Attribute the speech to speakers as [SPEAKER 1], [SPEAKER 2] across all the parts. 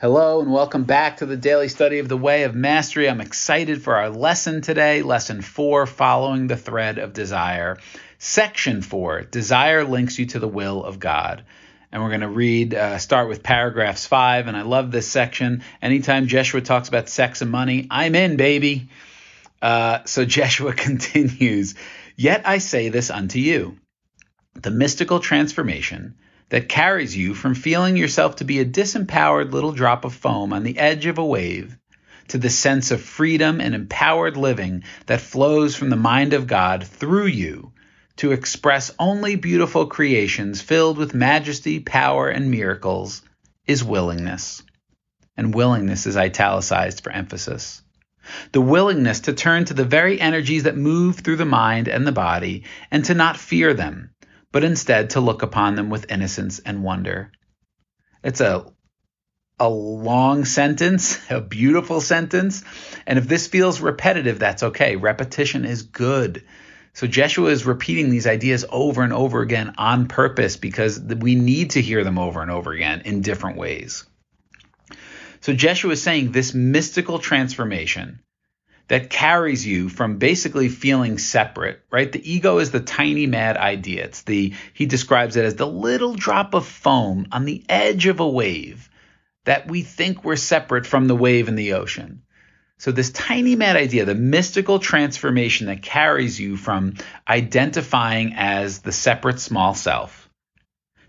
[SPEAKER 1] Hello and welcome back to the daily study of the way of mastery. I'm excited for our lesson today, lesson four, following the thread of desire. Section four, desire links you to the will of God. And we're going to read, uh, start with paragraphs five. And I love this section. Anytime Jeshua talks about sex and money, I'm in, baby. Uh, so Jeshua continues, Yet I say this unto you the mystical transformation that carries you from feeling yourself to be a disempowered little drop of foam on the edge of a wave to the sense of freedom and empowered living that flows from the mind of God through you to express only beautiful creations filled with majesty, power, and miracles is willingness. And willingness is italicized for emphasis. The willingness to turn to the very energies that move through the mind and the body and to not fear them, but instead to look upon them with innocence and wonder. It's a a long sentence, a beautiful sentence, and if this feels repetitive, that's okay. Repetition is good. So Jeshua is repeating these ideas over and over again on purpose because we need to hear them over and over again in different ways. So Jeshua is saying this mystical transformation that carries you from basically feeling separate, right? The ego is the tiny mad idea. It's the, he describes it as the little drop of foam on the edge of a wave that we think we're separate from the wave in the ocean. So, this tiny mad idea, the mystical transformation that carries you from identifying as the separate small self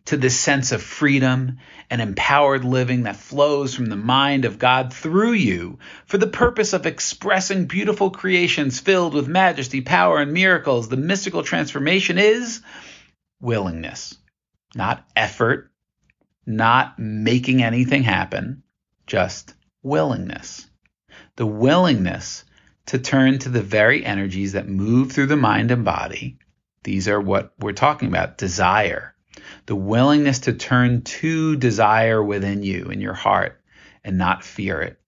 [SPEAKER 1] to this sense of freedom and empowered living that flows from the mind of God through you for the purpose of expressing beautiful creations filled with majesty, power, and miracles. The mystical transformation is willingness, not effort, not making anything happen, just willingness. The willingness to turn to the very energies that move through the mind and body. These are what we're talking about desire the willingness to turn to desire within you in your heart and not fear it,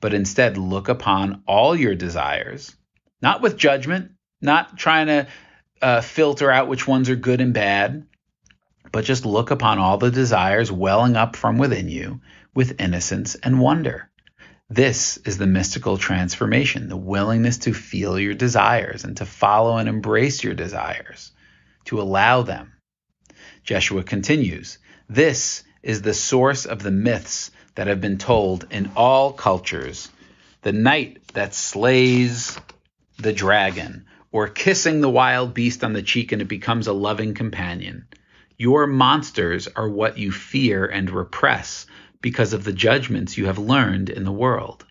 [SPEAKER 1] but instead look upon all your desires, not with judgment, not trying to uh, filter out which ones are good and bad, but just look upon all the desires welling up from within you with innocence and wonder. This is the mystical transformation, the willingness to feel your desires and to follow and embrace your desires, to allow them Jeshua continues, This is the source of the myths that have been told in all cultures. The knight that slays the dragon, or kissing the wild beast on the cheek and it becomes a loving companion. Your monsters are what you fear and repress because of the judgments you have learned in the world.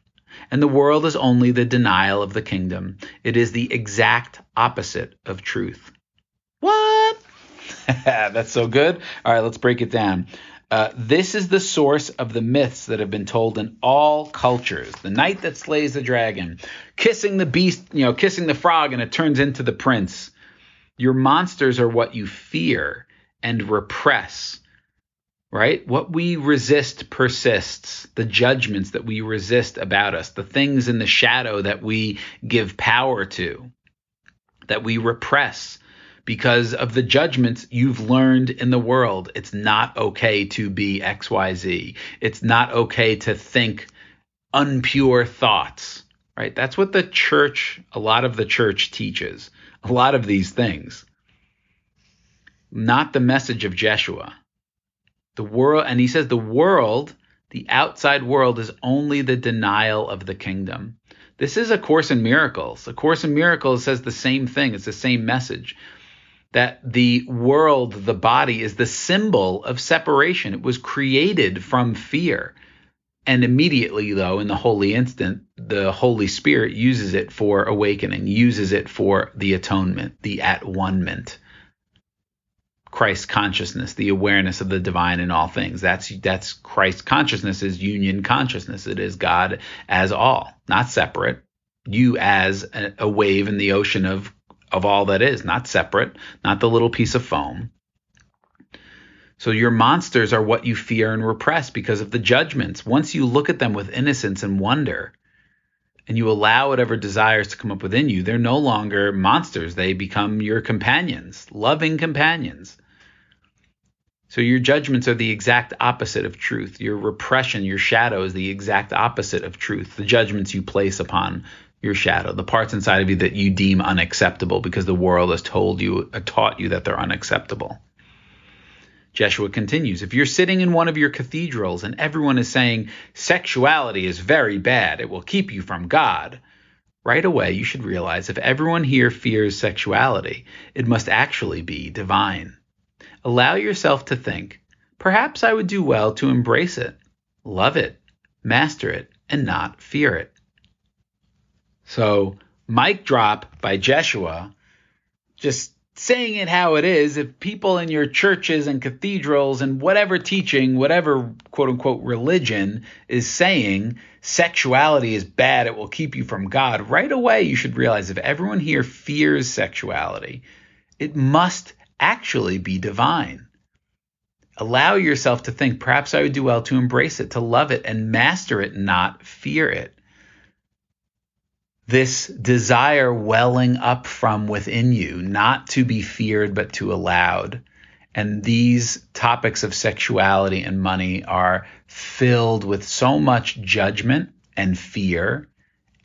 [SPEAKER 1] And the world is only the denial of the kingdom. It is the exact opposite of truth. That's so good. All right, let's break it down. Uh, this is the source of the myths that have been told in all cultures. The knight that slays the dragon, kissing the beast, you know, kissing the frog, and it turns into the prince. Your monsters are what you fear and repress, right? What we resist persists. The judgments that we resist about us, the things in the shadow that we give power to, that we repress because of the judgments you've learned in the world. It's not okay to be XYZ. It's not okay to think unpure thoughts, right? That's what the church, a lot of the church teaches, a lot of these things. Not the message of Jeshua. The world, and he says the world, the outside world, is only the denial of the kingdom. This is a Course in Miracles. A Course in Miracles says the same thing. It's the same message that the world, the body, is the symbol of separation. It was created from fear. And immediately, though, in the holy instant, the Holy Spirit uses it for awakening, uses it for the atonement, the at one ment. Christ consciousness, the awareness of the divine in all things. That's that's Christ consciousness is union consciousness. It is God as all, not separate. You as a wave in the ocean of of all that is, not separate, not the little piece of foam. So your monsters are what you fear and repress because of the judgments. Once you look at them with innocence and wonder, and you allow whatever desires to come up within you, they're no longer monsters. They become your companions, loving companions. So your judgments are the exact opposite of truth. Your repression, your shadow is the exact opposite of truth. The judgments you place upon your shadow, the parts inside of you that you deem unacceptable because the world has told you, uh, taught you that they're unacceptable. Jeshua continues, if you're sitting in one of your cathedrals and everyone is saying sexuality is very bad, it will keep you from God, right away you should realize if everyone here fears sexuality, it must actually be divine. Allow yourself to think, perhaps I would do well to embrace it, love it, master it, and not fear it. So, mic drop by Jeshua, just saying it how it is. If people in your churches and cathedrals and whatever teaching, whatever quote unquote religion is saying sexuality is bad, it will keep you from God, right away you should realize if everyone here fears sexuality, it must actually be divine. Allow yourself to think, perhaps I would do well to embrace it, to love it, and master it, not fear it. This desire welling up from within you, not to be feared, but to allowed. And these topics of sexuality and money are filled with so much judgment and fear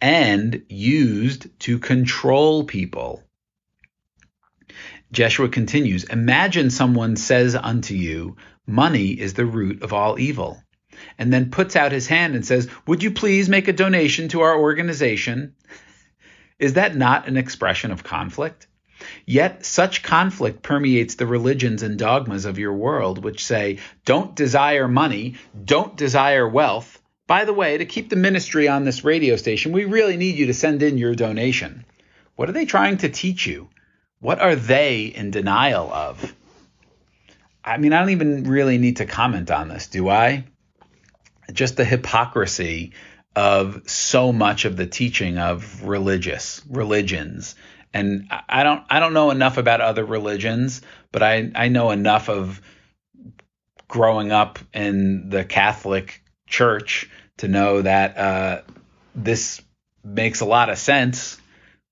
[SPEAKER 1] and used to control people. Jeshua continues Imagine someone says unto you, Money is the root of all evil, and then puts out his hand and says, Would you please make a donation to our organization? Is that not an expression of conflict? Yet such conflict permeates the religions and dogmas of your world, which say, don't desire money, don't desire wealth. By the way, to keep the ministry on this radio station, we really need you to send in your donation. What are they trying to teach you? What are they in denial of? I mean, I don't even really need to comment on this, do I? Just the hypocrisy of so much of the teaching of religious religions. And I don't I don't know enough about other religions, but I, I know enough of growing up in the Catholic Church to know that uh, this makes a lot of sense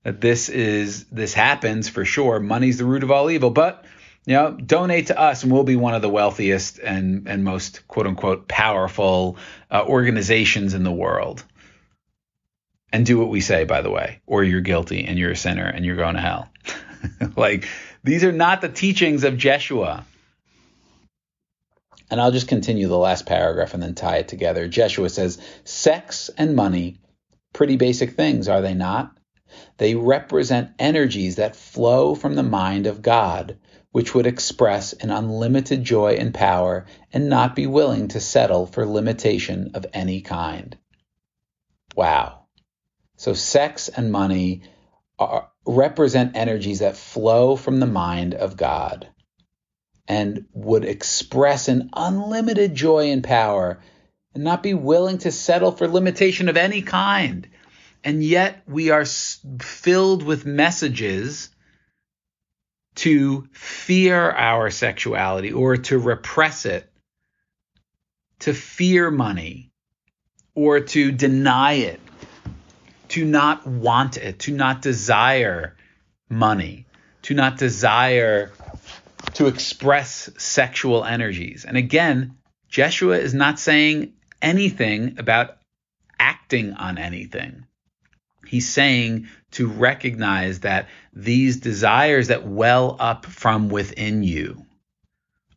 [SPEAKER 1] that this is this happens for sure. Money's the root of all evil, but you know, donate to us and we'll be one of the wealthiest and and most quote unquote powerful uh, organizations in the world. And do what we say, by the way, or you're guilty and you're a sinner and you're going to hell. like these are not the teachings of Jeshua. And I'll just continue the last paragraph and then tie it together. Jeshua says, Sex and money, pretty basic things, are they not? They represent energies that flow from the mind of God, which would express an unlimited joy and power and not be willing to settle for limitation of any kind. Wow. So, sex and money are, represent energies that flow from the mind of God and would express an unlimited joy and power and not be willing to settle for limitation of any kind and yet we are filled with messages to fear our sexuality or to repress it, to fear money or to deny it, to not want it, to not desire money, to not desire to express sexual energies. And again, Jeshua is not saying anything about acting on anything. He's saying to recognize that these desires that well up from within you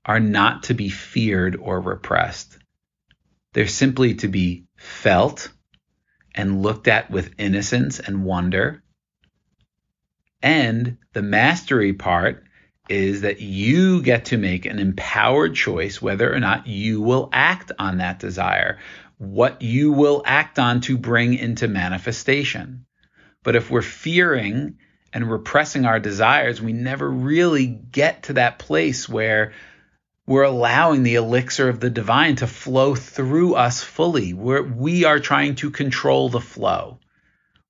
[SPEAKER 1] are not to be feared or repressed. They're simply to be felt and looked at with innocence and wonder. And the mastery part is that you get to make an empowered choice whether or not you will act on that desire, what you will act on to bring into manifestation. But if we're fearing and repressing our desires, we never really get to that place where we're allowing the elixir of the divine to flow through us fully. We're, we are trying to control the flow.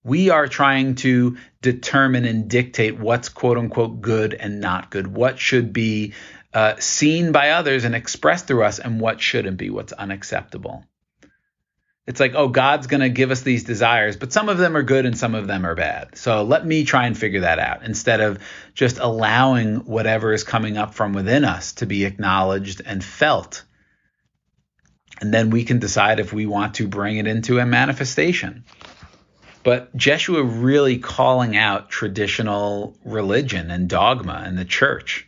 [SPEAKER 1] We are trying to determine and dictate what's quote unquote good and not good, what should be uh, seen by others and expressed through us, and what shouldn't be, what's unacceptable. It's like, oh, God's going to give us these desires, but some of them are good and some of them are bad. So let me try and figure that out instead of just allowing whatever is coming up from within us to be acknowledged and felt. And then we can decide if we want to bring it into a manifestation. But Jeshua really calling out traditional religion and dogma and the church.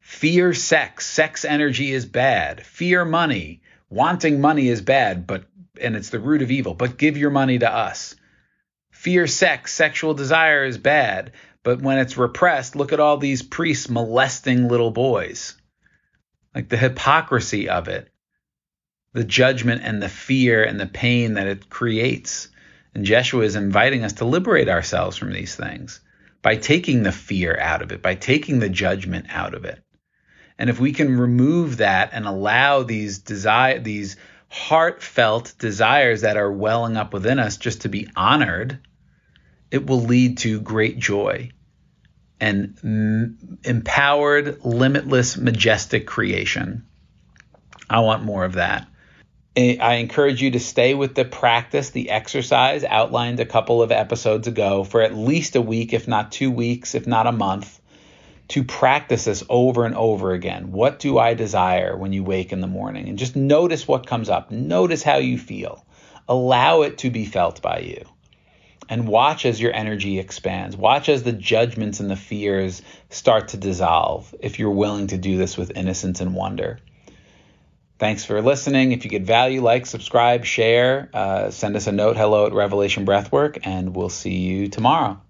[SPEAKER 1] Fear sex. Sex energy is bad. Fear money wanting money is bad, but and it's the root of evil, but give your money to us. Fear sex, sexual desire is bad, but when it's repressed, look at all these priests molesting little boys. Like the hypocrisy of it, the judgment and the fear and the pain that it creates. And Jeshua is inviting us to liberate ourselves from these things by taking the fear out of it, by taking the judgment out of it. And if we can remove that and allow these desire these heartfelt desires that are welling up within us just to be honored, it will lead to great joy and m- empowered, limitless, majestic creation. I want more of that. I encourage you to stay with the practice, the exercise outlined a couple of episodes ago for at least a week, if not two weeks, if not a month to practice this over and over again. What do I desire when you wake in the morning? And just notice what comes up. Notice how you feel. Allow it to be felt by you. And watch as your energy expands. Watch as the judgments and the fears start to dissolve if you're willing to do this with innocence and wonder. Thanks for listening. If you get value, like, subscribe, share, uh, send us a note, hello at Revelation Breathwork, and we'll see you tomorrow.